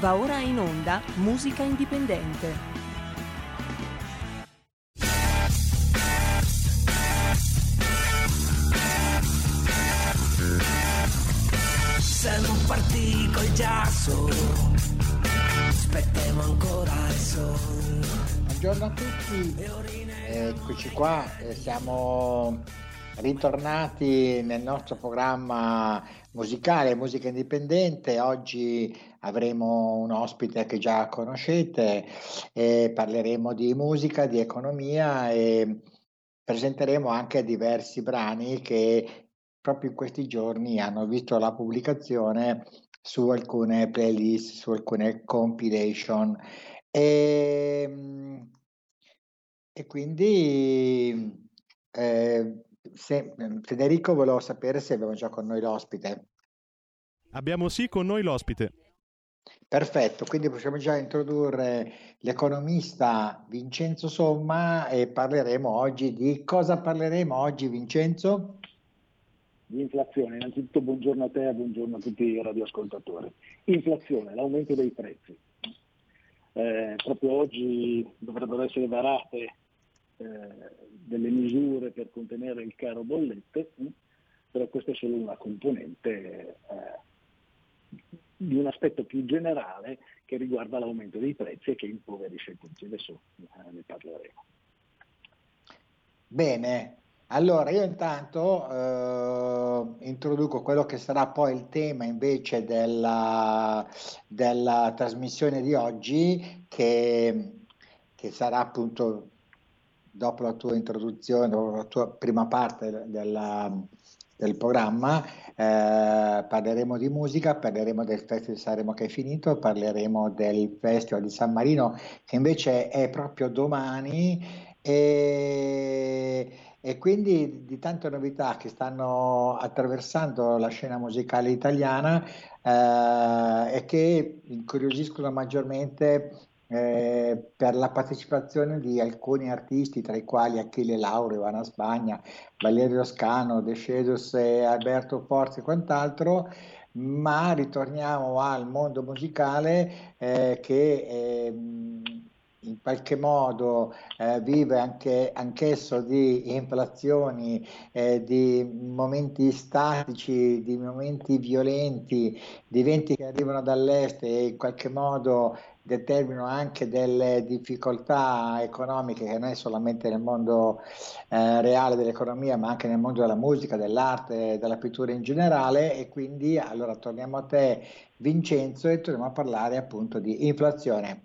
Va ora in onda Musica Indipendente. Se non partì col giasso, aspettiamo ancora il sole. Buongiorno a tutti, eccoci qua, eh, siamo ritornati nel nostro programma musicale Musica Indipendente. Oggi avremo un ospite che già conoscete parleremo di musica, di economia e presenteremo anche diversi brani che proprio in questi giorni hanno visto la pubblicazione su alcune playlist, su alcune compilation. E, e quindi eh, se, Federico volevo sapere se abbiamo già con noi l'ospite. Abbiamo sì con noi l'ospite. Perfetto, quindi possiamo già introdurre l'economista Vincenzo Somma e parleremo oggi di cosa parleremo oggi Vincenzo? Di inflazione, innanzitutto buongiorno a te e buongiorno a tutti i radioascoltatori. Inflazione, l'aumento dei prezzi. Eh, proprio oggi dovrebbero essere varate eh, delle misure per contenere il caro bollette, però questa è solo una componente eh, di un aspetto più generale che riguarda l'aumento dei prezzi e che impoverisce tutti. Adesso eh, ne parleremo. Bene, allora io intanto eh, introduco quello che sarà poi il tema invece della, della trasmissione di oggi che, che sarà appunto dopo la tua introduzione, dopo la tua prima parte della, del programma, eh, parleremo di musica, parleremo del Festival di Sanremo che è finito, parleremo del Festival di San Marino che invece è proprio domani e, e quindi di tante novità che stanno attraversando la scena musicale italiana eh, e che incuriosiscono maggiormente eh, per la partecipazione di alcuni artisti, tra i quali Achille Lauro, Ivana Spagna, Valerio Scano, De Cedos e Alberto Forzi e quant'altro, ma ritorniamo al mondo musicale eh, che eh, in qualche modo eh, vive anche, anch'esso di inflazioni, eh, di momenti statici, di momenti violenti, di venti che arrivano dall'est e in qualche modo determinano anche delle difficoltà economiche che non è solamente nel mondo eh, reale dell'economia ma anche nel mondo della musica, dell'arte, della pittura in generale e quindi allora torniamo a te Vincenzo e torniamo a parlare appunto di inflazione.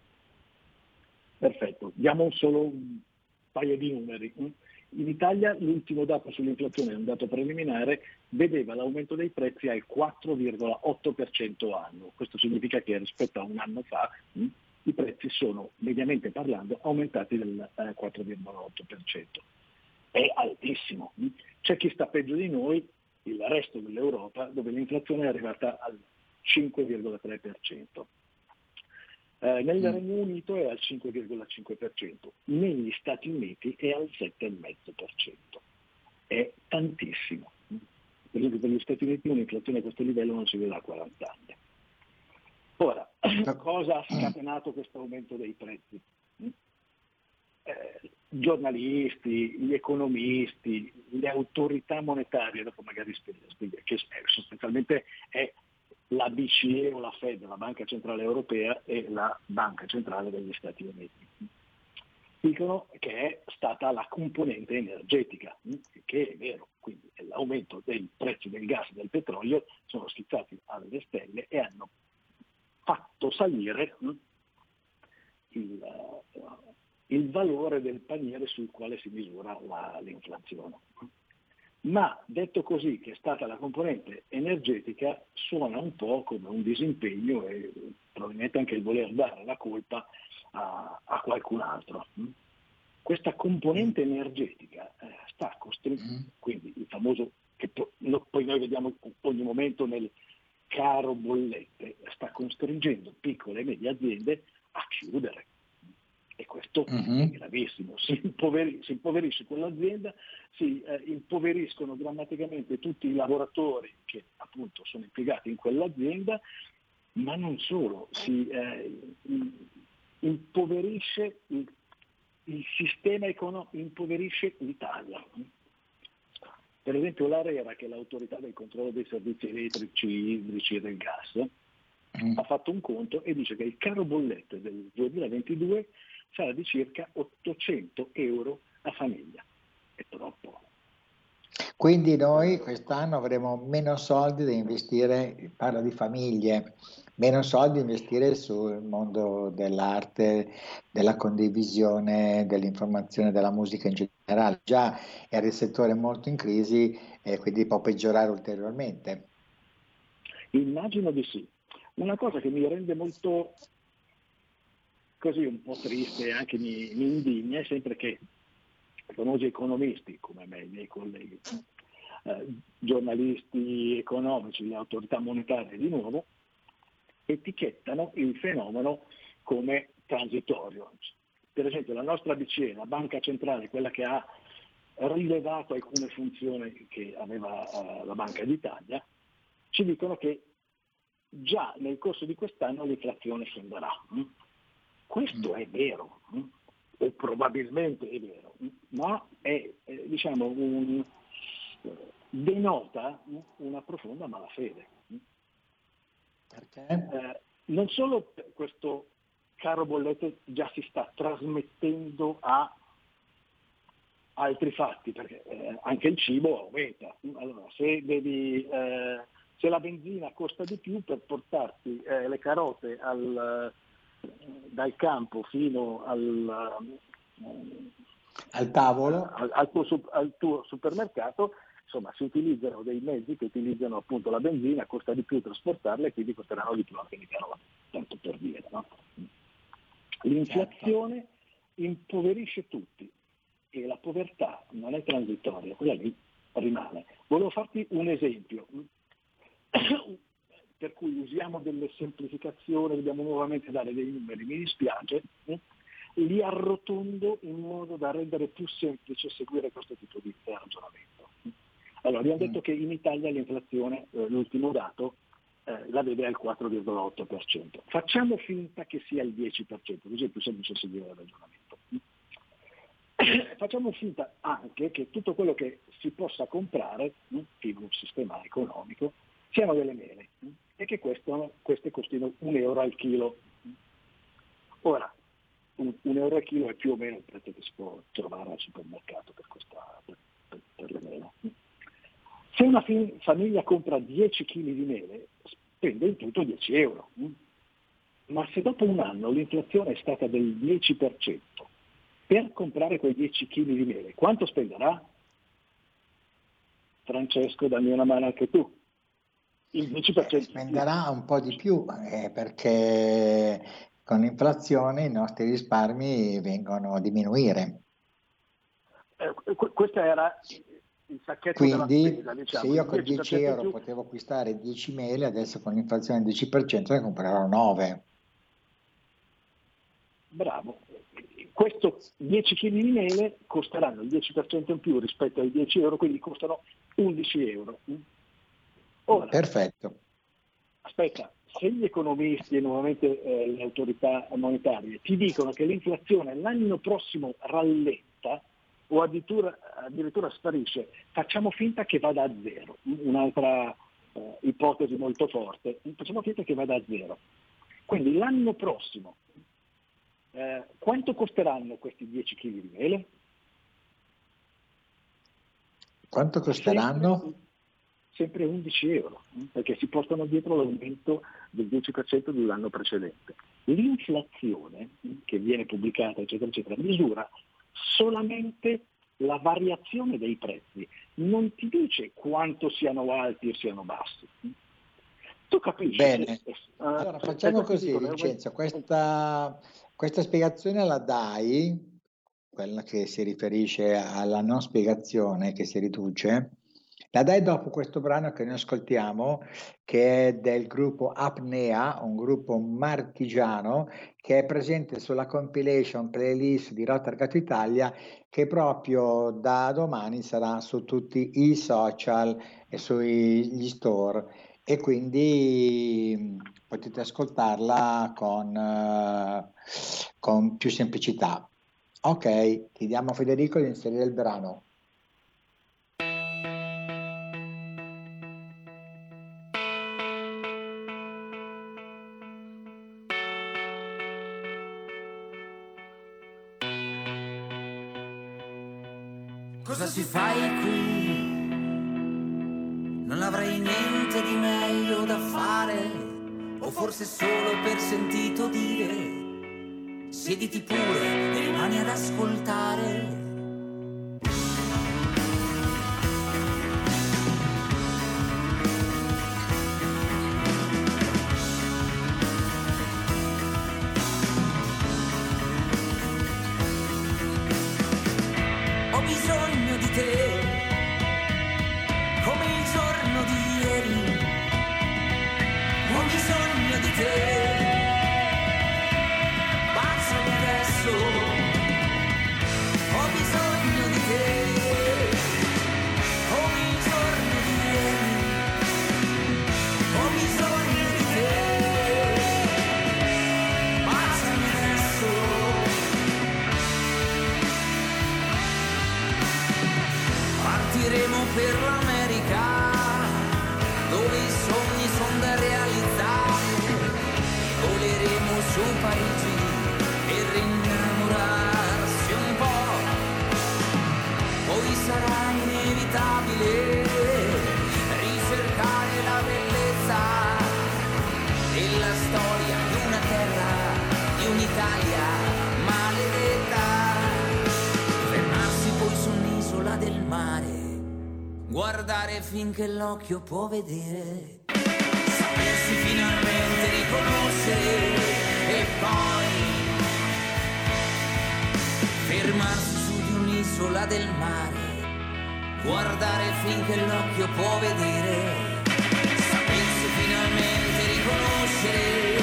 Perfetto, diamo solo un paio di numeri. In Italia l'ultimo dato sull'inflazione, un dato preliminare, vedeva l'aumento dei prezzi al 4,8% anno. Questo significa che rispetto a un anno fa mh, hm, i prezzi sono, mediamente parlando, aumentati del eh, 4,8%. È altissimo. Mh. Hm. C'è chi sta peggio di noi, il resto dell'Europa, dove l'inflazione è arrivata al 5,3%. Eh, nel mm. Regno Unito è al 5,5%, negli Stati Uniti è al 7,5%. È tantissimo. Per esempio per gli Stati Uniti un'inflazione a questo livello non si vede da 40 anni. Ora, cosa ha scatenato questo aumento dei prezzi? Eh, giornalisti, gli economisti, le autorità monetarie, dopo magari spiego, che sostanzialmente è la BCE o la Fed, la Banca Centrale Europea e la Banca Centrale degli Stati Uniti. Dicono che è stata la componente energetica, che è vero, quindi l'aumento dei prezzi del gas e del petrolio sono schizzati alle stelle e hanno fatto salire il, il valore del paniere sul quale si misura la, l'inflazione ma detto così che è stata la componente energetica suona un po' come un disimpegno e probabilmente anche il voler dare la colpa a, a qualcun altro. Questa componente mm. energetica eh, sta costringendo, mm. quindi il famoso che poi noi vediamo ogni momento nel caro bollette, sta costringendo piccole e medie aziende a chiudere questo uh-huh. è gravissimo, si, impoveri, si, impoverisce quell'azienda, si eh, impoveriscono drammaticamente tutti i lavoratori che appunto sono impiegati in quell'azienda ma non solo, si eh, impoverisce il, il sistema economico, impoverisce l'Italia. Per esempio l'ARERA, che è l'autorità del controllo dei servizi elettrici, idrici e del gas, mm. ha fatto un conto e dice che il caro bollette del 2022 sarà di circa 800 euro a famiglia. È troppo. Quindi noi quest'anno avremo meno soldi da investire, parlo di famiglie, meno soldi da investire sul mondo dell'arte, della condivisione, dell'informazione, della musica in generale. Già era il settore molto in crisi e quindi può peggiorare ulteriormente. Immagino di sì. Una cosa che mi rende molto così un po' triste e anche mi, mi indigna sempre che famosi economisti come me, i miei colleghi, eh, giornalisti economici, le autorità monetarie di nuovo, etichettano il fenomeno come transitorio. Per esempio la nostra BCE, la banca centrale, quella che ha rilevato alcune funzioni che aveva uh, la Banca d'Italia, ci dicono che già nel corso di quest'anno l'inflazione scenderà. Questo è vero, o probabilmente è vero, ma è, eh, diciamo, un, denota una profonda malafede. Perché? Eh, non solo questo caro bollette già si sta trasmettendo a altri fatti, perché eh, anche il cibo aumenta. Allora, se, devi, eh, se, la benzina costa di più per portarti eh, le carote al, dal campo fino al, al tavolo, al, al, tuo, al, tuo, supermercato, insomma si utilizzano dei mezzi che utilizzano appunto la benzina, costa di più trasportarla e quindi costeranno di più anche le carote, tanto per dire. No? L'inflazione impoverisce tutti e la povertà non è transitoria, quella lì rimane. Volevo farti un esempio per cui usiamo delle semplificazioni, dobbiamo nuovamente dare dei numeri, mi dispiace, eh? li arrotondo in modo da rendere più semplice seguire questo tipo di ragionamento. Allora, abbiamo detto che in Italia l'inflazione, eh, l'ultimo dato, eh, la vede al 4,8%. Facciamo finta che sia il 10%, così è più semplice seguire il ragionamento. Facciamo finta anche che tutto quello che si possa comprare in un sistema economico siano delle mele e che questo, queste costino un euro al chilo. Ora, un, un, euro al chilo è più o meno il prezzo che si può trovare al supermercato per, questa, per, per, per le mele. Se una fi- famiglia compra 10 kg di mele, spende in tutto 10 euro. Ma se dopo un anno l'inflazione è stata del 10%, per comprare quei 10 kg di mele, quanto spenderà? Francesco, dammi una mano anche tu il 10%. Spenderà un po' di più eh, perché con l'inflazione i nostri risparmi vengono a diminuire. Eh, questo era il sacchetto Quindi spesa, diciamo. se io con 10 euro più... potevo acquistare 10 mele, adesso con l'inflazione del 10% ne comprerò 9. Bravo. Questo 10 kg di mele costeranno il 10% in più rispetto ai 10 euro, quindi costano 11 euro. Ora, Perfetto. Aspetta, se gli economisti e nuovamente eh, le autorità monetarie ti dicono che l'inflazione l'anno prossimo rallenta o addirittura, addirittura sparisce, facciamo finta che vada a zero. Un'altra eh, ipotesi molto forte, facciamo finta che vada a zero. Quindi l'anno prossimo, eh, quanto costeranno questi 10 kg di mele? Quanto costeranno? Sempre, sempre 11 euro, perché si portano dietro l'aumento del 10% dell'anno precedente. L'inflazione che viene pubblicata, eccetera, eccetera, misura solamente la variazione dei prezzi, non ti dice quanto siano alti o siano bassi. Tu capisci? Bene, uh, allora facciamo così dico, Vincenzo, questa, questa spiegazione la dai, quella che si riferisce alla non spiegazione che si riduce, la dai dopo questo brano che noi ascoltiamo, che è del gruppo Apnea, un gruppo marchigiano che è presente sulla compilation playlist di Rotargato Italia, che proprio da domani sarà su tutti i social e sugli store. E quindi potete ascoltarla con, eh, con più semplicità. Ok, chiediamo a Federico di inserire il brano. Forse solo per sentito dire. Siediti pure e rimani ad ascoltare. Finché l'occhio può vedere, sapersi finalmente riconoscere e poi fermarsi su di un'isola del mare, guardare finché l'occhio può vedere, sapersi finalmente riconoscere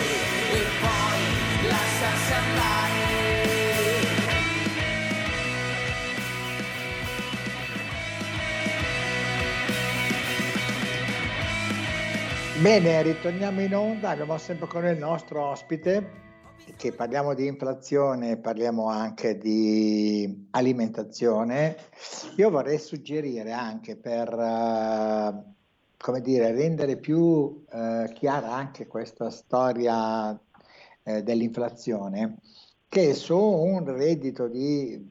e poi lasciarsi andare. Bene, ritorniamo in onda, abbiamo sempre con il nostro ospite che parliamo di inflazione, parliamo anche di alimentazione. Io vorrei suggerire anche per, eh, come dire, rendere più eh, chiara anche questa storia eh, dell'inflazione, che su un reddito di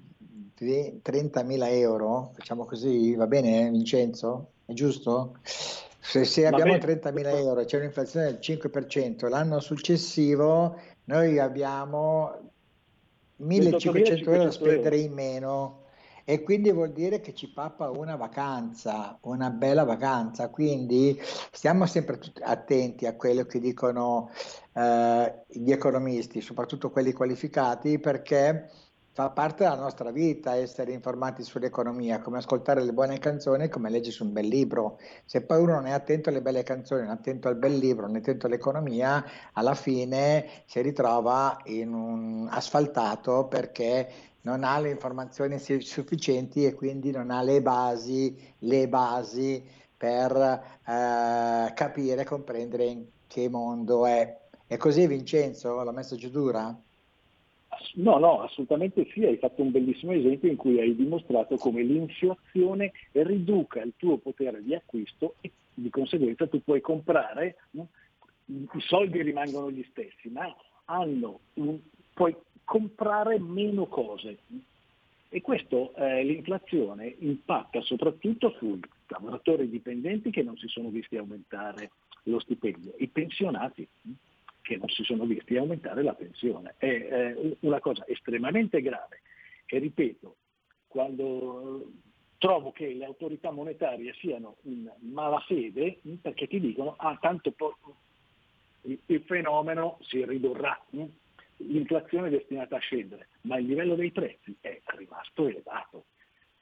30.000 euro, facciamo così, va bene Vincenzo? È giusto? Se, se abbiamo bene. 30.000 euro e c'è un'inflazione del 5%, l'anno successivo noi abbiamo 1.500 euro da spendere in meno e quindi vuol dire che ci pappa una vacanza, una bella vacanza. Quindi stiamo sempre attenti a quello che dicono eh, gli economisti, soprattutto quelli qualificati, perché fa parte della nostra vita essere informati sull'economia, come ascoltare le buone canzoni, come leggersi un bel libro. Se poi uno non è attento alle belle canzoni, non è attento al bel libro, non è attento all'economia, alla fine si ritrova in un asfaltato perché non ha le informazioni sufficienti e quindi non ha le basi, le basi per eh, capire e comprendere in che mondo è. È così Vincenzo? L'ho messo giù dura? No, no, assolutamente sì, hai fatto un bellissimo esempio in cui hai dimostrato come l'inflazione riduca il tuo potere di acquisto e di conseguenza tu puoi comprare, i soldi rimangono gli stessi, ma hanno puoi comprare meno cose. E questo, eh, l'inflazione impatta soprattutto sui lavoratori dipendenti che non si sono visti aumentare lo stipendio, i pensionati che non si sono visti aumentare la pensione. È eh, una cosa estremamente grave e ripeto, quando trovo che le autorità monetarie siano in malafede mh, perché ti dicono ah tanto po- il, fenomeno si ridurrà, mh, l'inflazione è destinata a scendere, ma il livello dei prezzi è rimasto elevato.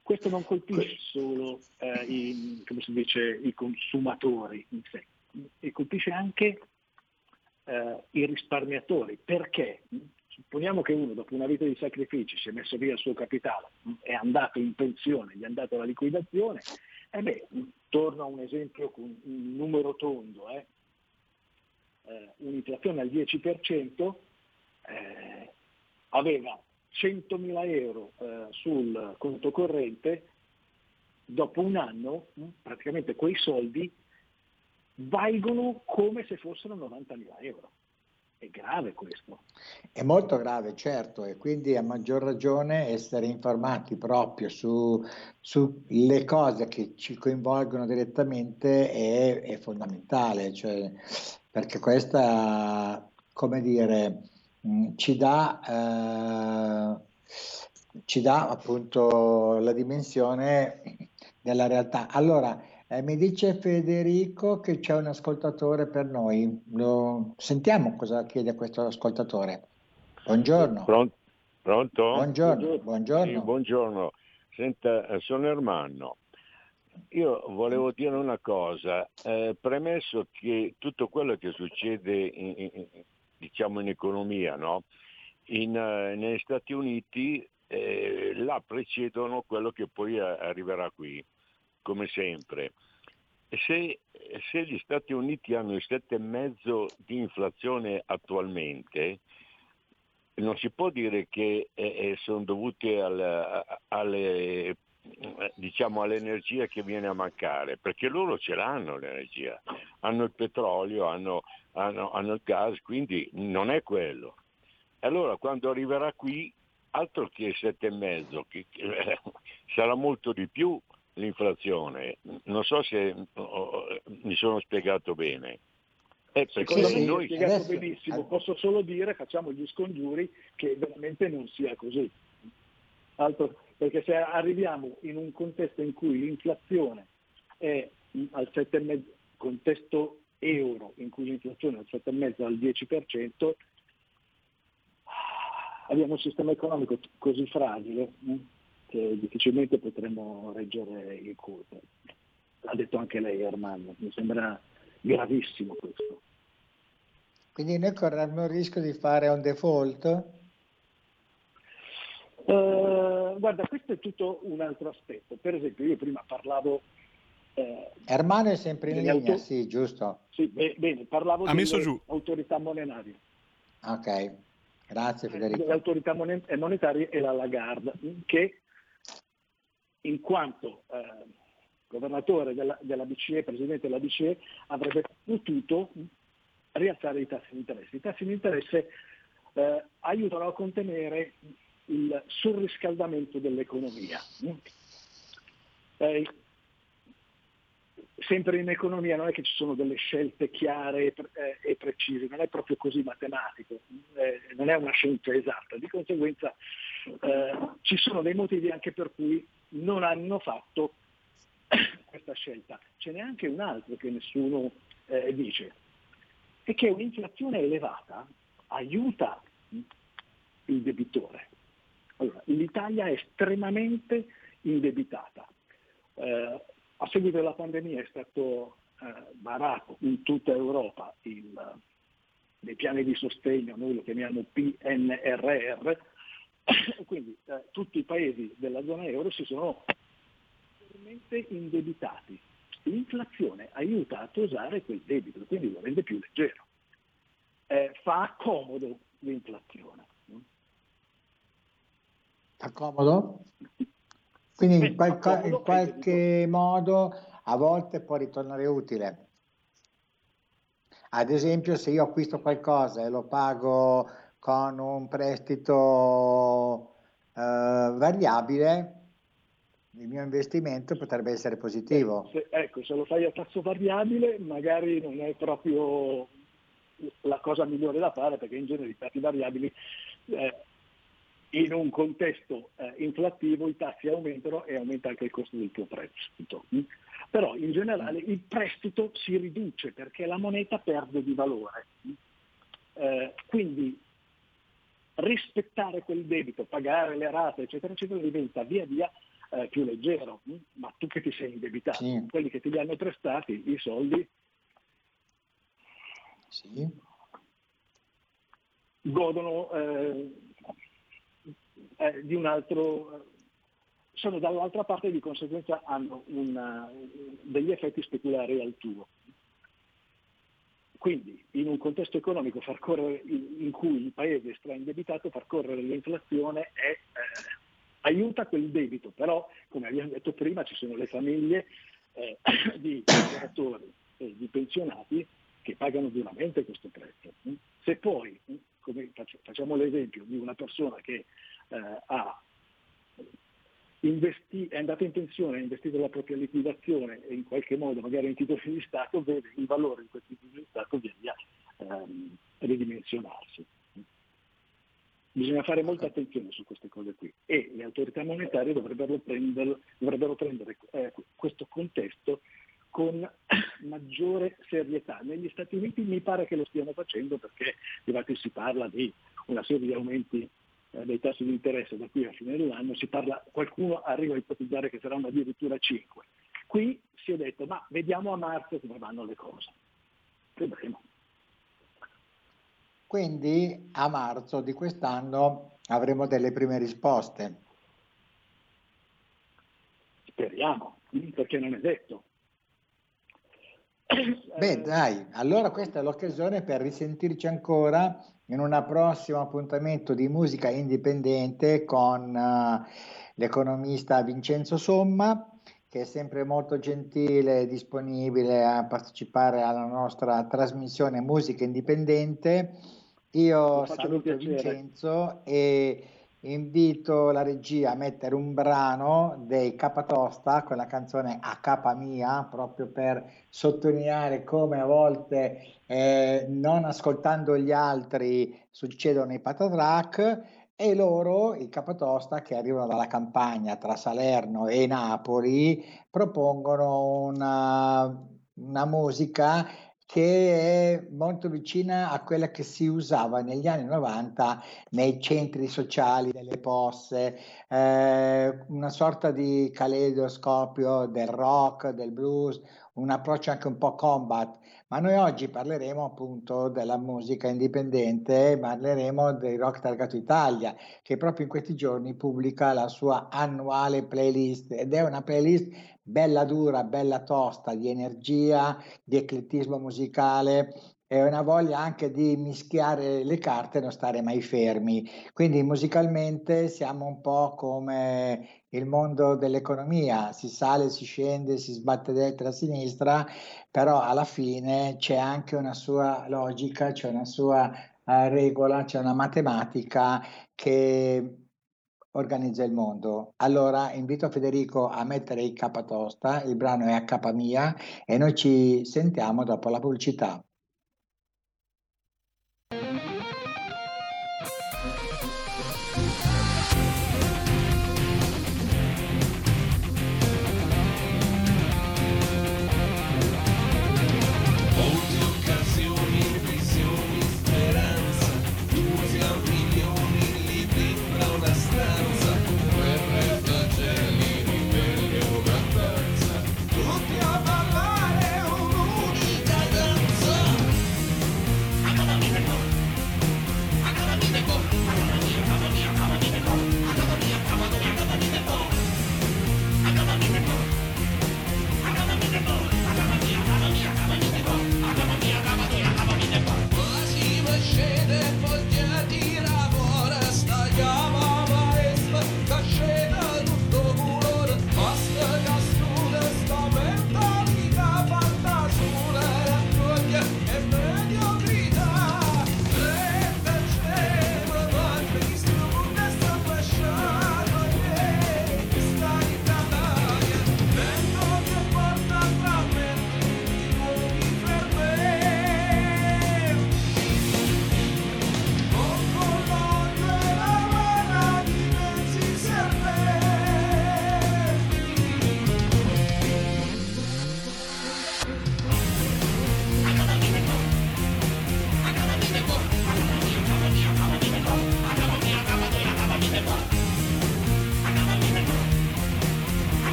Questo non colpisce solo eh, i, come si dice, i consumatori in sé, e colpisce anche eh, i risparmiatori. Perché? Supponiamo che uno dopo una vita di sacrifici si è messo via il suo capitale, mh, è andato in pensione, gli è andata la liquidazione, e beh, mh, torno a un esempio con un numero tondo, eh. Eh, eh, un'inflazione al 10%, eh, aveva 100.000 euro eh, sul conto corrente, dopo un anno praticamente quei soldi valgono come se fossero 90.000 euro. È grave questo. È molto grave, certo, e quindi a maggior ragione essere informati proprio sulle su cose che ci coinvolgono direttamente è, è fondamentale, cioè, perché questa, come dire, mh, ci dà... Eh, ci dà appunto la dimensione della realtà. Allora, eh, mi dice Federico che c'è un ascoltatore per noi. Lo... Sentiamo cosa chiede questo ascoltatore. Buongiorno. Pronto? Pronto? Buongiorno. Buongiorno. Sì, buongiorno. Senta, eh, sono Ermanno. Io volevo dire una cosa, eh, premesso che tutto quello che succede in, in, diciamo in economia, no? in, uh, negli Stati Uniti eh, là precedono quello che poi arriverà qui, come sempre. Se, se gli Stati Uniti hanno il 7,5 di inflazione attualmente, non si può dire che eh, eh sono dovute al, alle, diciamo, all'energia che viene a mancare, perché loro ce l'hanno l'energia, hanno il petrolio, hanno, hanno, hanno il gas, quindi non è quello. Allora quando arriverà qui altro che 7,5, che, che, sarà molto di più l'inflazione. Non so se oh, mi sono spiegato bene. Eh, Secondo me noi... spiegato adesso... benissimo, posso solo dire, facciamo gli scongiuri, che veramente non sia così. Altro, perché se arriviamo in un contesto in cui l'inflazione è al 7,5, contesto euro, in cui l'inflazione è al 7,5 al 10%, abbiamo un sistema economico così fragile hm, che difficilmente potremo reggere il colpo. L'ha detto anche lei Armando, mi sembra gravissimo questo. Quindi noi correremo il rischio di fare un default? Uh, guarda, questo è tutto un altro aspetto. Per esempio, io prima parlavo. Eh, Ermano è sempre in linea, auto... sì, giusto. Sì, bene, parlavo ha messo giù. autorità monetarie. Ok. Grazie Federico. L'autorità monetaria e la Lagarde, che in quanto eh, governatore della, della, BCE, presidente della BCE, avrebbe potuto rialzare i tassi di interesse. I tassi di interesse eh, aiutano a contenere il surriscaldamento dell'economia. Eh, sempre in economia non è che ci sono delle scelte chiare e, eh, precise, non è proprio così matematico, eh, non è una scienza esatta, di conseguenza eh, ci sono dei motivi anche per cui non hanno fatto questa scelta. Ce n'è anche un altro che nessuno eh, dice, è che un'inflazione elevata aiuta il debitore. Allora, l'Italia è estremamente indebitata. Eh, a seguito della pandemia è stato eh, varato in tutta Europa il, dei piani di sostegno, noi lo chiamiamo PNRR, quindi eh, tutti i paesi della zona euro si sono ulteriormente indebitati. L'inflazione aiuta a tosare quel debito, quindi lo rende più leggero. Eh, fa comodo l'inflazione. Fa comodo? Quindi in, qualco, in qualche modo a volte può ritornare utile. Ad esempio se io acquisto qualcosa e lo pago con un prestito eh, variabile, il mio investimento potrebbe essere positivo. Se, ecco, se lo fai a tasso variabile magari non è proprio la cosa migliore da fare perché in genere i tassi variabili eh, in un contesto eh, inflattivo i tassi aumentano e aumenta anche il costo del tuo prestito. Però in generale il prestito si riduce perché la moneta perde di valore. Eh, quindi rispettare quel debito, pagare le rate, eccetera, eccetera, diventa via via eh, più leggero. Mm? Ma tu che ti sei indebitato, sì. quelli che ti li hanno prestati, i soldi, sì. godono eh, eh, di un altro, sono dall'altra parte e di conseguenza hanno una, degli effetti speculari al tuo. Quindi in un contesto economico correre, in, cui il paese è straindebitato, far correre l'inflazione è, eh, aiuta quel debito, però come abbiamo detto prima ci sono le famiglie eh, di lavoratori e di pensionati che pagano duramente questo prezzo. Se poi, come facciamo l'esempio di una persona che eh, ha investi- è andata in pensione, ha investito la propria liquidazione e in qualche modo magari in titoli di Stato, vede il valore di questi titoli di Stato via via ehm, ridimensionarsi. Bisogna fare molta attenzione su queste cose qui e le autorità monetarie dovrebbero prendere, dovrebbero prendere eh, questo contesto con maggiore serietà. Negli Stati Uniti mi pare che lo stiano facendo perché infatti si parla di una serie di aumenti eh, dei tassi di interesse da qui a fine dell'anno, si parla, qualcuno arriva a ipotizzare che saranno addirittura 5. Qui si è detto ma vediamo a marzo come vanno le cose. Vedremo. Quindi a marzo di quest'anno avremo delle prime risposte. Speriamo, perché non è detto. Beh, dai, allora questa è l'occasione per risentirci ancora in un prossimo appuntamento di musica indipendente con uh, l'economista Vincenzo Somma, che è sempre molto gentile e disponibile a partecipare alla nostra trasmissione Musica Indipendente. Io saluto Vincenzo e invito la regia a mettere un brano dei Capatosta con la canzone A capa mia, proprio per sottolineare come a volte eh, non ascoltando gli altri succedono i patatrack e loro, i Capatosta che arrivano dalla campagna tra Salerno e Napoli, propongono una, una musica che è molto vicina a quella che si usava negli anni 90 nei centri sociali delle posse, eh, una sorta di caleidoscopio del rock, del blues, un approccio anche un po' combat, ma noi oggi parleremo appunto della musica indipendente, parleremo del Rock Targato Italia, che proprio in questi giorni pubblica la sua annuale playlist ed è una playlist bella dura, bella tosta, di energia, di eclettismo musicale e una voglia anche di mischiare le carte e non stare mai fermi. Quindi musicalmente siamo un po' come il mondo dell'economia, si sale, si scende, si sbatte destra a sinistra, però alla fine c'è anche una sua logica, c'è una sua uh, regola, c'è una matematica che organizza il mondo. Allora invito Federico a mettere il capatosta, il brano è a capa mia e noi ci sentiamo dopo la pubblicità.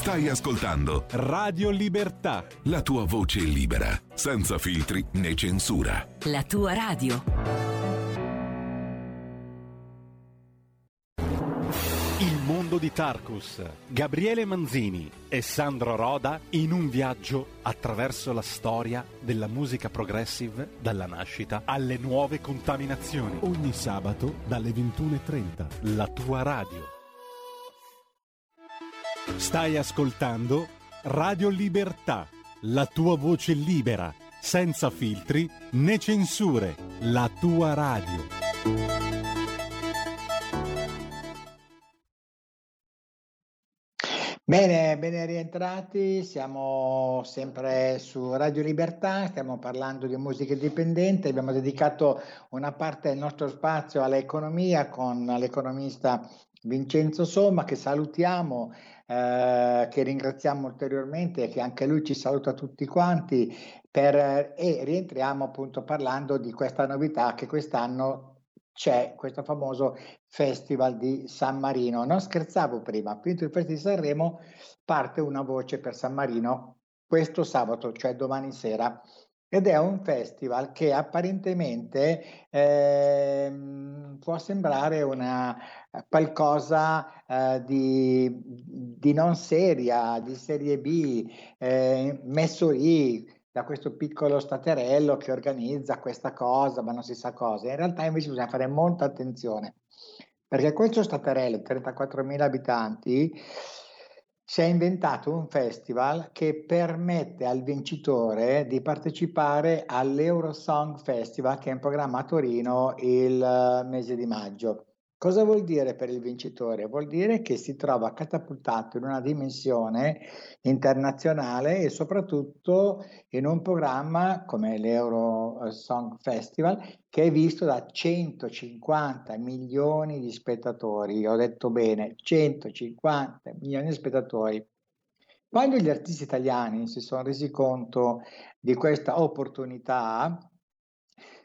Stai ascoltando Radio Libertà. La tua voce libera, senza filtri né censura. La tua radio. Il mondo di Tarkus. Gabriele Manzini e Sandro Roda in un viaggio attraverso la storia della musica progressive dalla nascita alle nuove contaminazioni. Ogni sabato dalle 21.30. La tua radio. Stai ascoltando Radio Libertà, la tua voce libera, senza filtri né censure, la tua radio. Bene, bene rientrati, siamo sempre su Radio Libertà, stiamo parlando di musica indipendente, abbiamo dedicato una parte del nostro spazio all'economia con l'economista Vincenzo Somma che salutiamo eh, che ringraziamo ulteriormente e che anche lui ci saluta tutti quanti per, e rientriamo appunto parlando di questa novità che quest'anno c'è questo famoso festival di San Marino. Non scherzavo prima, finito il festival di Sanremo parte una voce per San Marino questo sabato, cioè domani sera ed è un festival che apparentemente eh, può sembrare una, qualcosa eh, di, di, non seria, di serie B, eh, messo lì da questo piccolo staterello che organizza questa cosa, ma non si sa cosa. In realtà invece bisogna fare molta attenzione, perché questo staterello, 34.000 abitanti, si è inventato un festival che permette al vincitore di partecipare all'Eurosong Festival che è in programma a Torino il eh, mese di maggio. Cosa vuol dire per il vincitore? Vuol dire che si trova catapultato in una dimensione internazionale e soprattutto in un programma come l'Euro eh, Song Festival che è visto da 150 milioni di spettatori. Ho detto bene, 150 milioni di spettatori. Quando gli artisti italiani si sono resi conto di questa opportunità,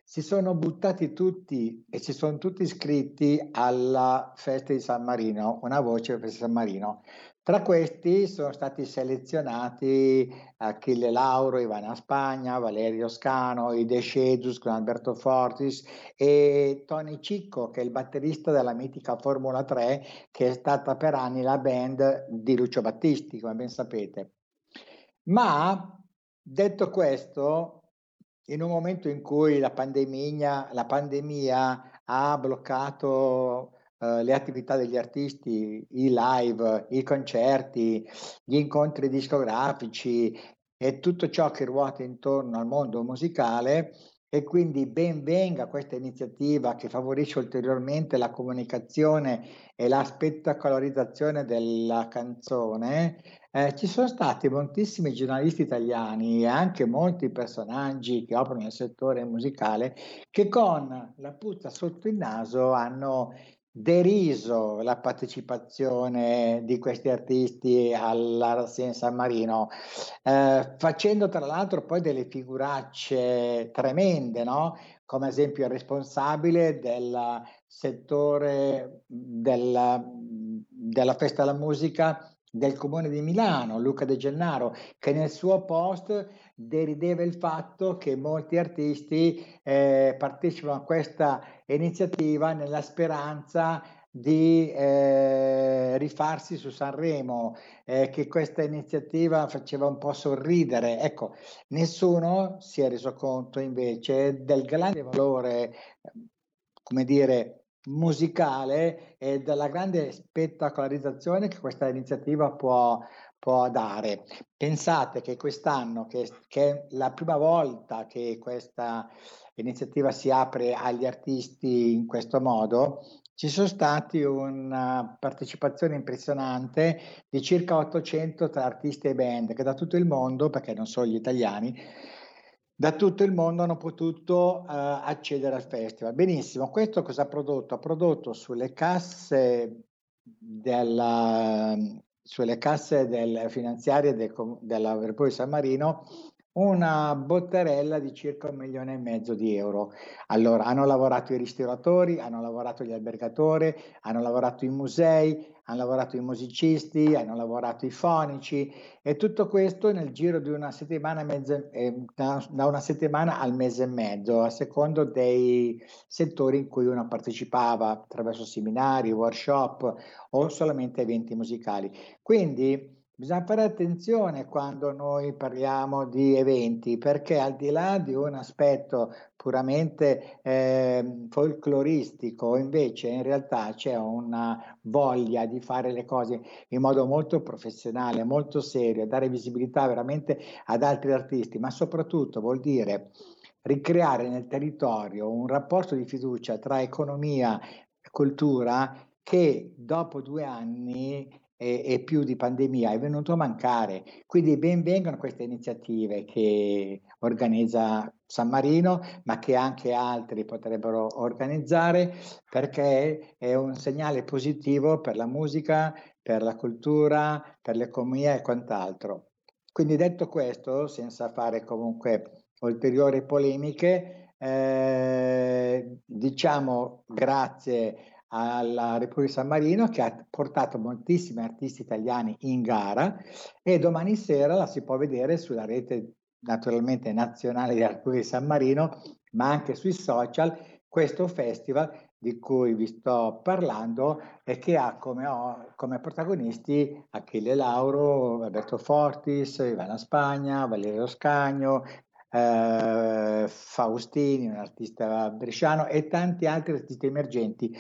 si sono buttati tutti e si sono tutti iscritti alla festa di San Marino, una voce per San Marino. Tra questi sono stati selezionati Achille Lauro, Ivana Spagna, Valerio Scano, Ide Scedus con Alberto Fortis e Tony Cicco, che è il batterista della mitica Formula 3, che è stata per anni la band di Lucio Battisti, come ben sapete. Ma detto questo, in un momento in cui la pandemia, la pandemia ha bloccato uh, le attività degli artisti, i live, i concerti, gli incontri discografici e tutto ciò che ruota intorno al mondo musicale, e quindi ben venga questa iniziativa che favorisce ulteriormente la comunicazione e la spettacolarizzazione della canzone. Eh, ci sono stati moltissimi giornalisti italiani e anche molti personaggi che operano nel settore musicale che con la puzza sotto il naso hanno deriso la partecipazione di questi artisti alla rassegna San Marino, eh, facendo tra l'altro poi delle figuracce tremende, no? come esempio il responsabile del settore della, della festa della musica del comune di Milano, Luca De Gennaro, che nel suo post derideva il fatto che molti artisti eh, partecipano a questa iniziativa nella speranza di eh, rifarsi su Sanremo, eh, che questa iniziativa faceva un po' sorridere. Ecco, nessuno si è reso conto invece del grande valore, come dire, musicale e della grande spettacolarizzazione che questa iniziativa può, può dare. Pensate che quest'anno, che, che, è la prima volta che questa iniziativa si apre agli artisti in questo modo, ci sono stati una partecipazione impressionante di circa 800 tra artisti e band che da tutto il mondo, perché non solo gli italiani, da tutto il mondo hanno potuto uh, accedere al festival. Benissimo, questo cosa ha prodotto? Ha prodotto sulle casse della, sulle casse del, finanziarie del, della Repubblica di San Marino una botterella di circa un milione e mezzo di euro. Allora, hanno lavorato i ristoratori, hanno lavorato gli albergatori, hanno lavorato i musei, hanno lavorato i musicisti, hanno lavorato i fonici e tutto questo nel giro di una settimana, mezzo, eh, da, da una settimana al mese e mezzo, a secondo dei settori in cui uno partecipava attraverso seminari, workshop o solamente eventi musicali. Quindi Bisogna fare attenzione quando noi parliamo di eventi, perché al di là di un aspetto puramente eh, folcloristico, invece in realtà c'è una voglia di fare le cose in modo molto professionale, molto serio, dare visibilità veramente ad altri artisti, ma soprattutto vuol dire ricreare nel territorio un rapporto di fiducia tra economia e cultura che dopo due anni e, e, più di pandemia è venuto a mancare. Quindi ben vengano queste iniziative che organizza San Marino, ma che anche altri potrebbero organizzare, perché è un segnale positivo per la musica, per la cultura, per l'economia e quant'altro. Quindi detto questo, senza fare comunque ulteriori polemiche, eh, diciamo grazie alla Repubblica San Marino che ha portato moltissimi artisti italiani in gara e domani sera la si può vedere sulla rete naturalmente nazionale della Repubblica San Marino, ma anche sui social, questo festival di cui vi sto parlando e che ha come, come protagonisti Achille Lauro, Alberto Fortis, Ivana Spagna, Valerio Scagno, eh, Faustini, un artista bresciano e tanti altri artisti emergenti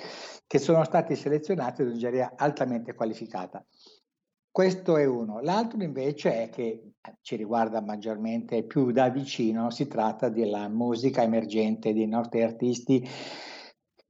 che sono stati selezionati ad un'ingegneria altamente qualificata. Questo è uno. L'altro invece è che ci riguarda maggiormente più da vicino, si tratta della musica emergente dei nostri artisti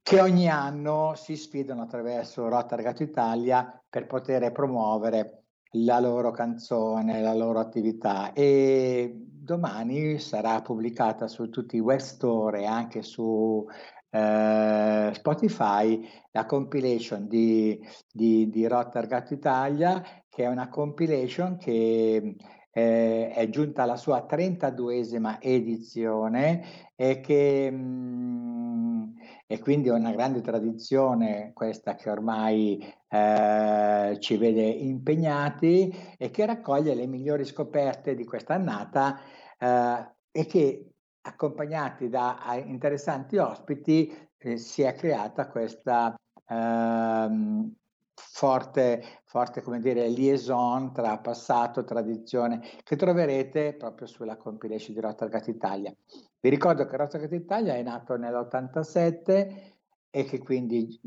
che ogni anno si sfidano attraverso Rotargato Italia per poter promuovere la loro canzone, la loro attività. E domani sarà pubblicata su tutti i web store e anche su eh, Spotify la compilation di, di, di Rotterdam Italia che è una compilation che eh, è giunta alla sua 32esima edizione e che mh, mm, e quindi una grande tradizione questa che ormai eh, ci vede impegnati e che raccoglie le migliori scoperte di questa annata eh, e che accompagnati da interessanti ospiti eh, si è creata questa ehm, forte, forte come dire, liaison tra passato e tradizione che troverete proprio sulla compilation di Rotterdam Italia. Vi ricordo che Rotterdam Italia è nato nell'87 e che quindi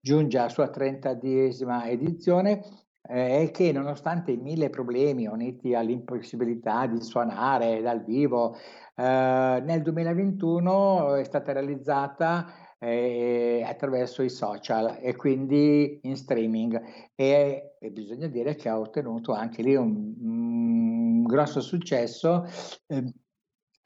giunge alla sua 32esima edizione eh, e che nonostante i mille problemi uniti all'impossibilità di suonare dal vivo, eh, nel 2021 è stata realizzata eh, attraverso i social e quindi in streaming e, e, bisogna dire che ha ottenuto anche lì un, un grosso successo. Eh,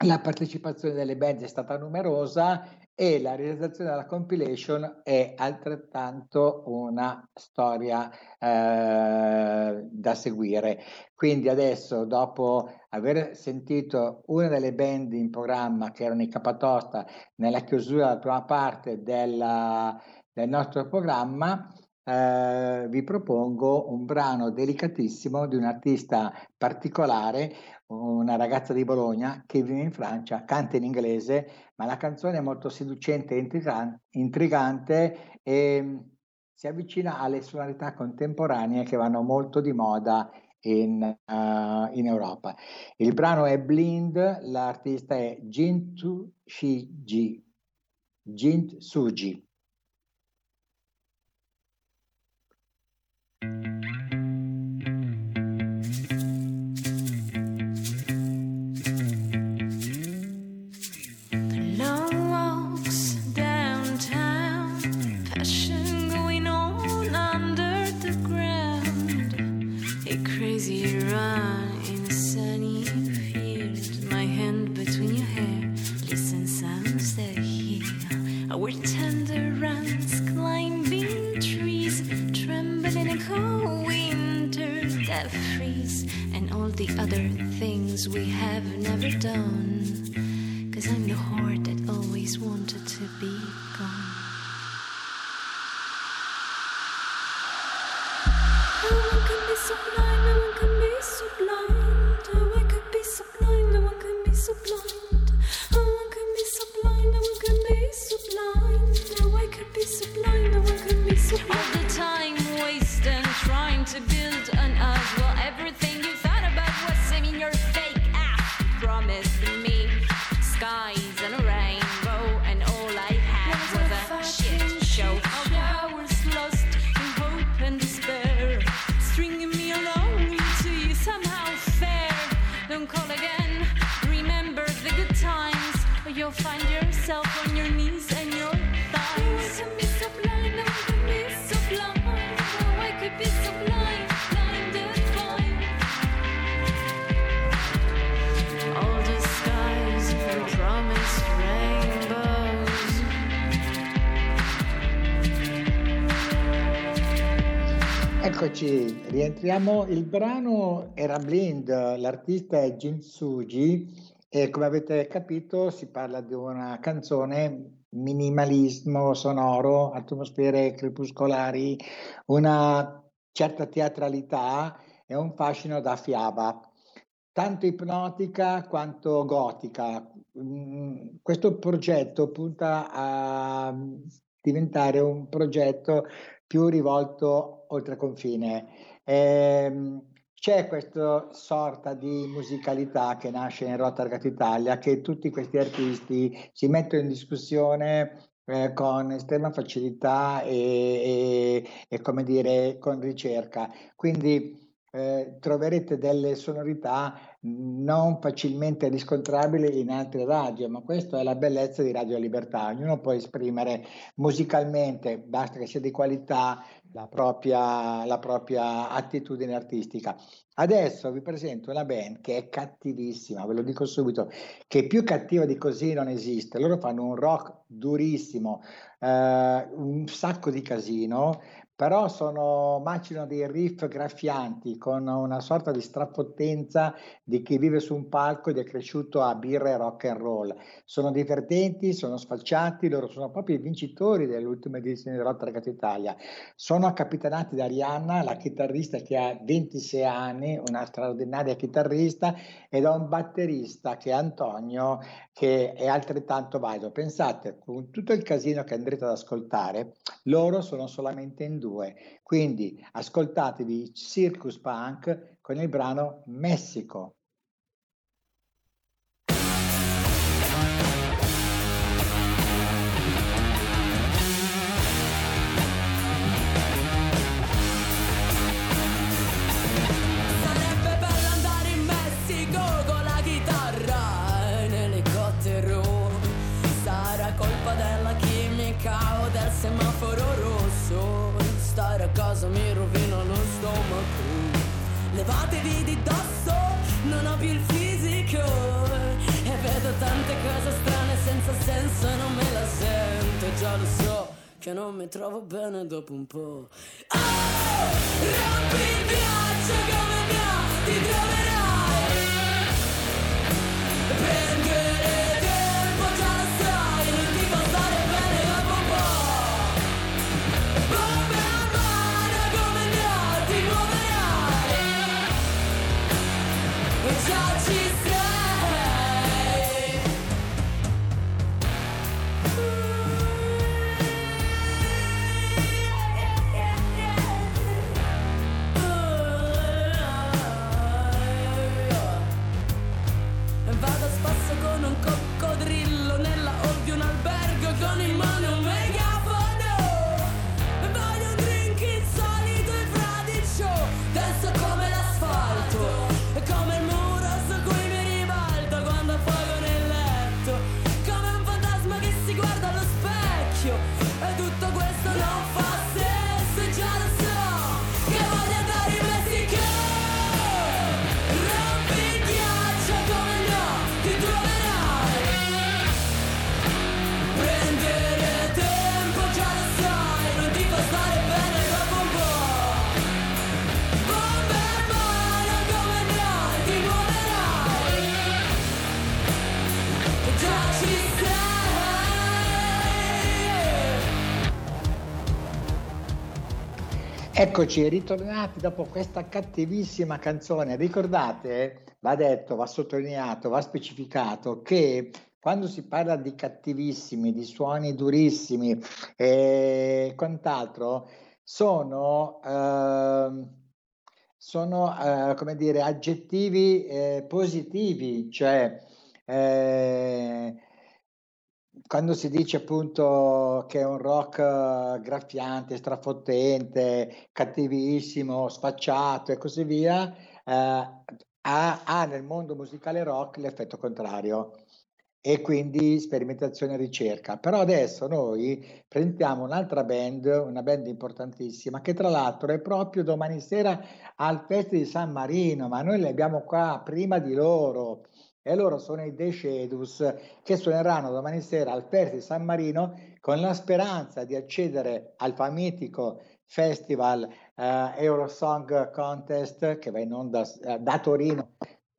la partecipazione delle band è stata numerosa e la realizzazione della compilation è altrettanto una storia eh, da seguire. Quindi adesso, dopo aver sentito una delle band in programma che erano i Capatosta nella chiusura della prima parte della, del nostro programma, eh, vi propongo un brano delicatissimo di un artista particolare, una ragazza di Bologna che vive in Francia, canta in inglese, ma la canzone è molto seducente e intrigante e si avvicina alle sonorità contemporanee che vanno molto di moda in, uh, in Europa. Il brano è Blind, l'artista è Jintu Shiji, Jint Suji. lazy run in a sunny field. My hand between your hair. Listen, sounds that still. Our tender runs climbing trees, tremble in a cold winter that freeze, and all the other things we have never done. Cause I'm the heart that always wanted to be gone. Eccoci, rientriamo. Il brano era Blind, l'artista è Jin Suji e come avete capito si parla di una canzone minimalismo sonoro, atmosfere crepuscolari, una certa teatralità e un fascino da fiaba, tanto ipnotica quanto gotica. Mm, Questo progetto punta a diventare un progetto più rivolto oltre confine. Ehm, c'è questa sorta di musicalità che nasce in Rotterdam Italia, che tutti questi artisti si mettono in discussione eh, con estrema facilità e, e- e, come dire, con ricerca. Quindi eh, troverete delle sonorità non facilmente riscontrabili in altre radio, ma questa è la bellezza di Radio Libertà. Ognuno può esprimere musicalmente, basta che sia di qualità, la propria, la propria attitudine artistica. Adesso vi presento una band che è cattivissima, ve lo dico subito, che più cattiva di così non esiste. Loro fanno un rock durissimo, eh, un sacco di casino, però sono, macino dei riff graffianti con una sorta di strapottenza di chi vive su un palco ed è cresciuto a birra e rock and roll. Sono divertenti, sono sfalciati, loro sono proprio i vincitori dell'ultima edizione di Rotterdam Italia. Sono capitanati da Arianna, la chitarrista che ha 26 anni, una straordinaria chitarrista, e da un batterista che è Antonio, che è altrettanto valido. Pensate, con tutto il casino che andrete ad ascoltare, loro sono solamente in due. Quindi ascoltatevi Circus Punk con il brano Messico. Stare a casa mi rovina lo stomaco. Levatevi di dosso, non ho più il fisico. E vedo tante cose strane senza senso e non me la sento. Già lo so che non mi trovo bene dopo un po'. Rompi il ghiaccio come mi ti troverai Eccoci, ritornati dopo questa cattivissima canzone. Ricordate, va detto, va sottolineato, va specificato che quando si parla di cattivissimi, di suoni durissimi e quant'altro, sono, ehm, sono eh, come dire, aggettivi eh, positivi, cioè eh, quando si dice appunto che è un rock eh, graffiante, strafottente, cattivissimo, sfacciato e così via, eh, ha, ha nel mondo musicale rock l'effetto contrario e quindi sperimentazione e ricerca. Però adesso noi presentiamo un'altra band, una band importantissima, che tra l'altro è proprio domani sera al Festival di San Marino, ma noi li abbiamo qua prima di loro e loro sono i Shadows che suoneranno domani sera al di San Marino con la speranza di accedere al famitico festival eh, Eurosong Contest che va in onda eh, da Torino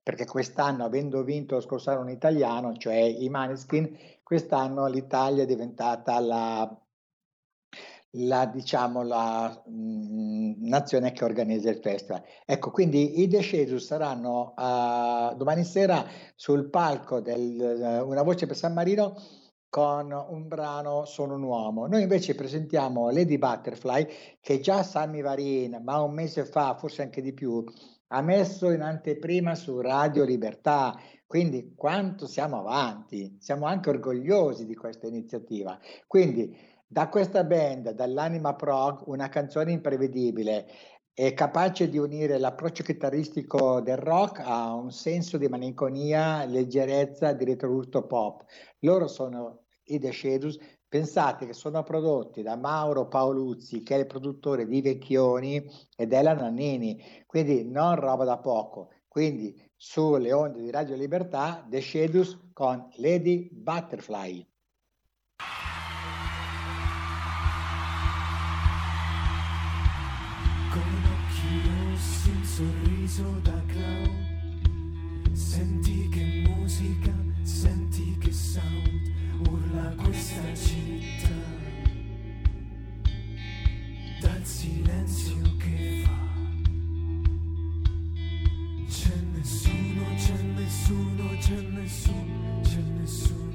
perché quest'anno avendo vinto lo scorso anno un italiano, cioè i Maneskin, quest'anno l'Italia è diventata la la, diciamo, la mh, nazione che organizza il festival. Ecco, quindi i Descesus saranno uh, domani sera sul palco del uh, Una voce per San Marino con un brano Sono un uomo. Noi invece presentiamo Lady Butterfly che già Sammy Varin, ma un mese fa, forse anche di più, ha messo in anteprima su Radio Libertà. Quindi quanto siamo avanti, siamo anche orgogliosi di questa iniziativa. Quindi da questa band, dall'anima prog, una canzone imprevedibile è capace di unire l'approccio chitarristico del rock a un senso di malinconia, leggerezza, di retrogusto pop. Loro sono i The Shadows, pensate che sono prodotti da Mauro Paoluzzi, che è il produttore di Vecchioni, ed Ella Nannini, quindi non roba da poco. Quindi sulle onde di Radio Libertà, The Shadows con Lady Butterfly. Sorriso da clown. Senti che musica, senti che sound, urla questa città. Dal silenzio che fa. C'è nessuno, c'è nessuno, c'è nessuno, c'è nessuno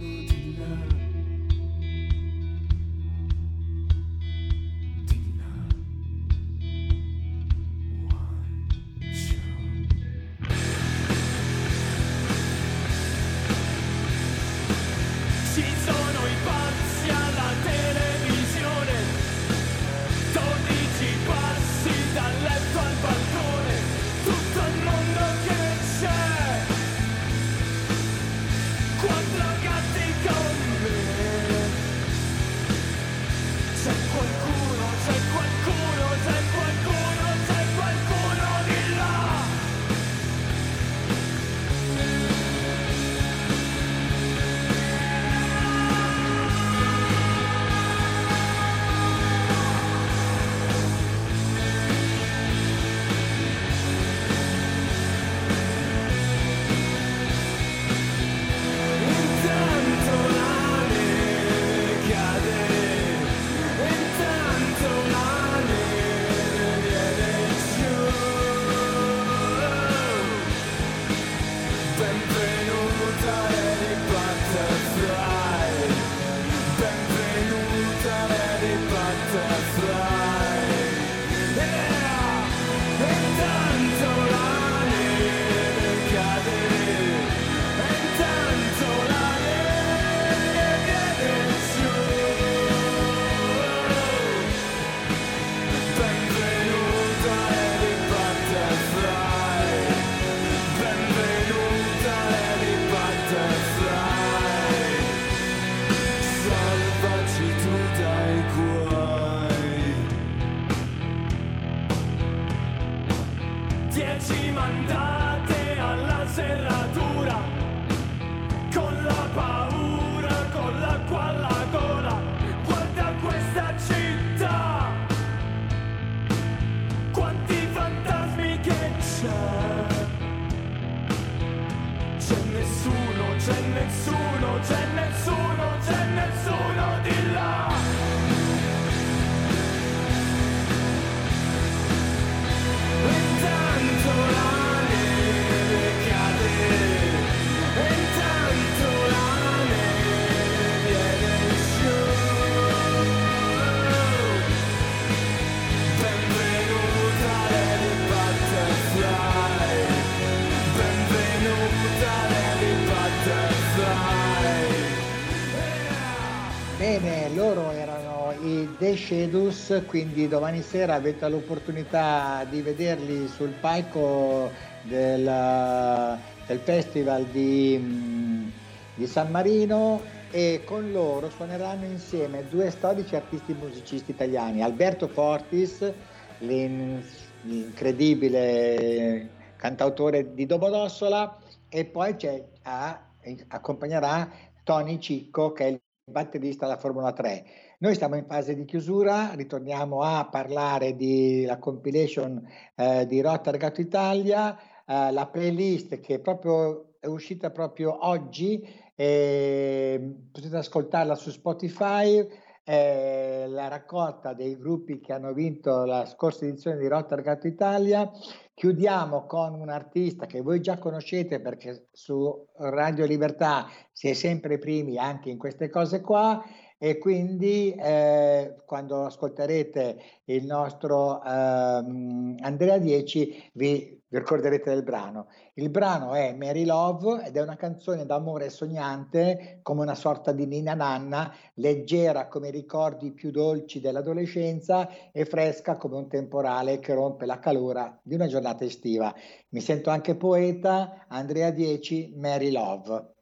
The quindi domani sera avete l'opportunità di vederli sul palco del, del festival di, mm, di San Marino e con loro suoneranno insieme due storici artisti musicisti italiani, Alberto Fortis, l'in- l'incredibile cantautore di Domodossola e poi c'è, a- accompagnerà Tony Cicco che è il batterista della Formula 3. Noi stiamo in fase di chiusura, ritorniamo a parlare della compilation eh, di Rotter Gatto Italia, eh, la playlist che proprio è uscita proprio oggi, eh, potete ascoltarla su Spotify, eh, la raccolta dei gruppi che hanno vinto la scorsa edizione di Rotter Gatto Italia. Chiudiamo con un artista che voi già conoscete perché su Radio Libertà si è sempre primi anche in queste cose qua e quindi eh, quando ascolterete il nostro ehm, Andrea 10 vi, vi ricorderete del brano. Il brano è Mary Love ed è una canzone d'amore sognante come una sorta di Nina Nanna, leggera come i ricordi più dolci dell'adolescenza e fresca come un temporale che rompe la calura di una giornata estiva. Mi sento anche poeta, Andrea 10, Mary Love.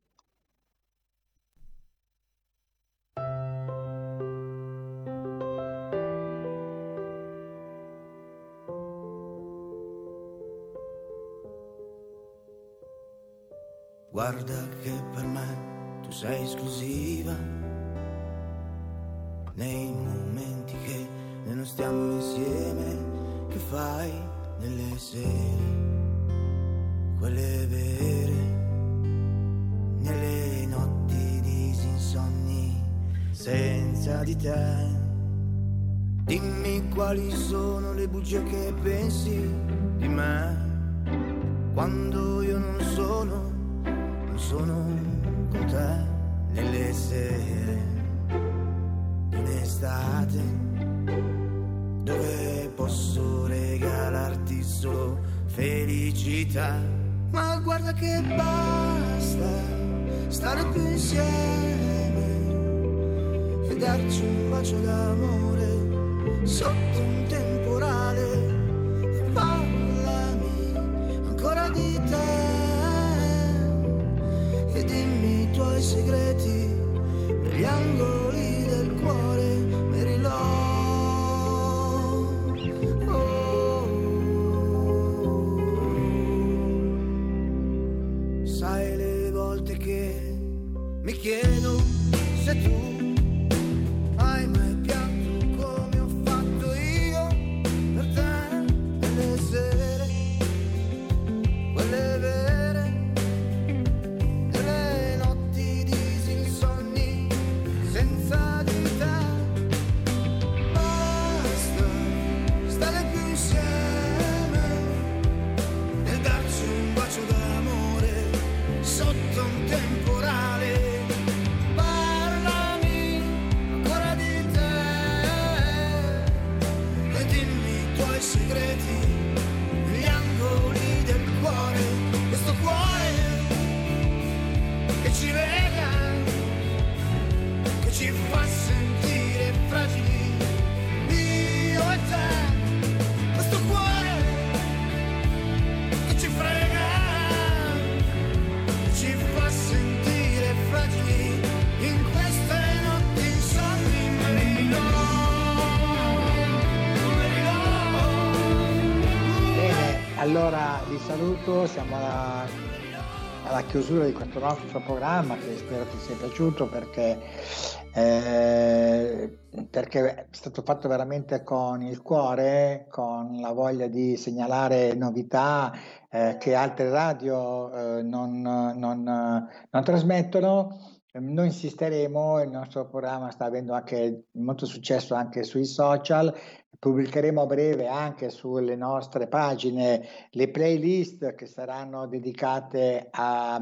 Guarda che per me tu sei esclusiva. Nei momenti che non stiamo insieme, che fai nelle sere, quelle vere, nelle notti disinsonni, senza di te. Dimmi quali sono le bugie che pensi di me quando io non sono sono con te nelle sere di un'estate dove posso regalarti solo felicità. Ma guarda che basta stare più insieme e darci un bacio d'amore sotto un temporale. Dimmi i tuoi segreti negli angoli del cuore, Mary Love. Oh. Sai le volte che mi chiedo che ci lega, che ci fa sentire fragili, io e te, questo cuore che ci frega, che ci fa sentire fragili in queste notti insonni, Marino. Bene, allora vi saluto, siamo alla, alla chiusura di questo nostro programma che spero ti sia piaciuto perché, eh, perché è stato fatto veramente con il cuore, con la voglia di segnalare novità eh, che altre radio eh, non, non, non trasmettono. Noi insisteremo, il nostro programma sta avendo anche molto successo anche sui social, pubblicheremo a breve anche sulle nostre pagine le playlist che saranno dedicate a-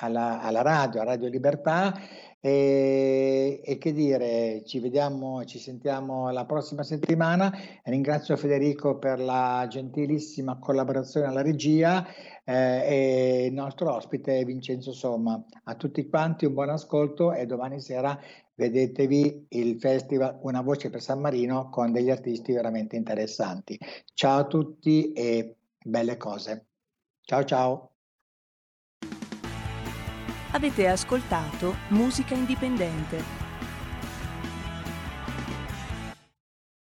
alla, alla radio, a Radio Libertà e, e che dire, ci vediamo, ci sentiamo la prossima settimana. Ringrazio Federico per la gentilissima collaborazione alla regia eh, e il nostro ospite Vincenzo Somma. A tutti quanti un buon ascolto e domani sera vedetevi il festival Una voce per San Marino con degli artisti veramente interessanti. Ciao a tutti e belle cose. Ciao ciao. Avete ascoltato Musica Indipendente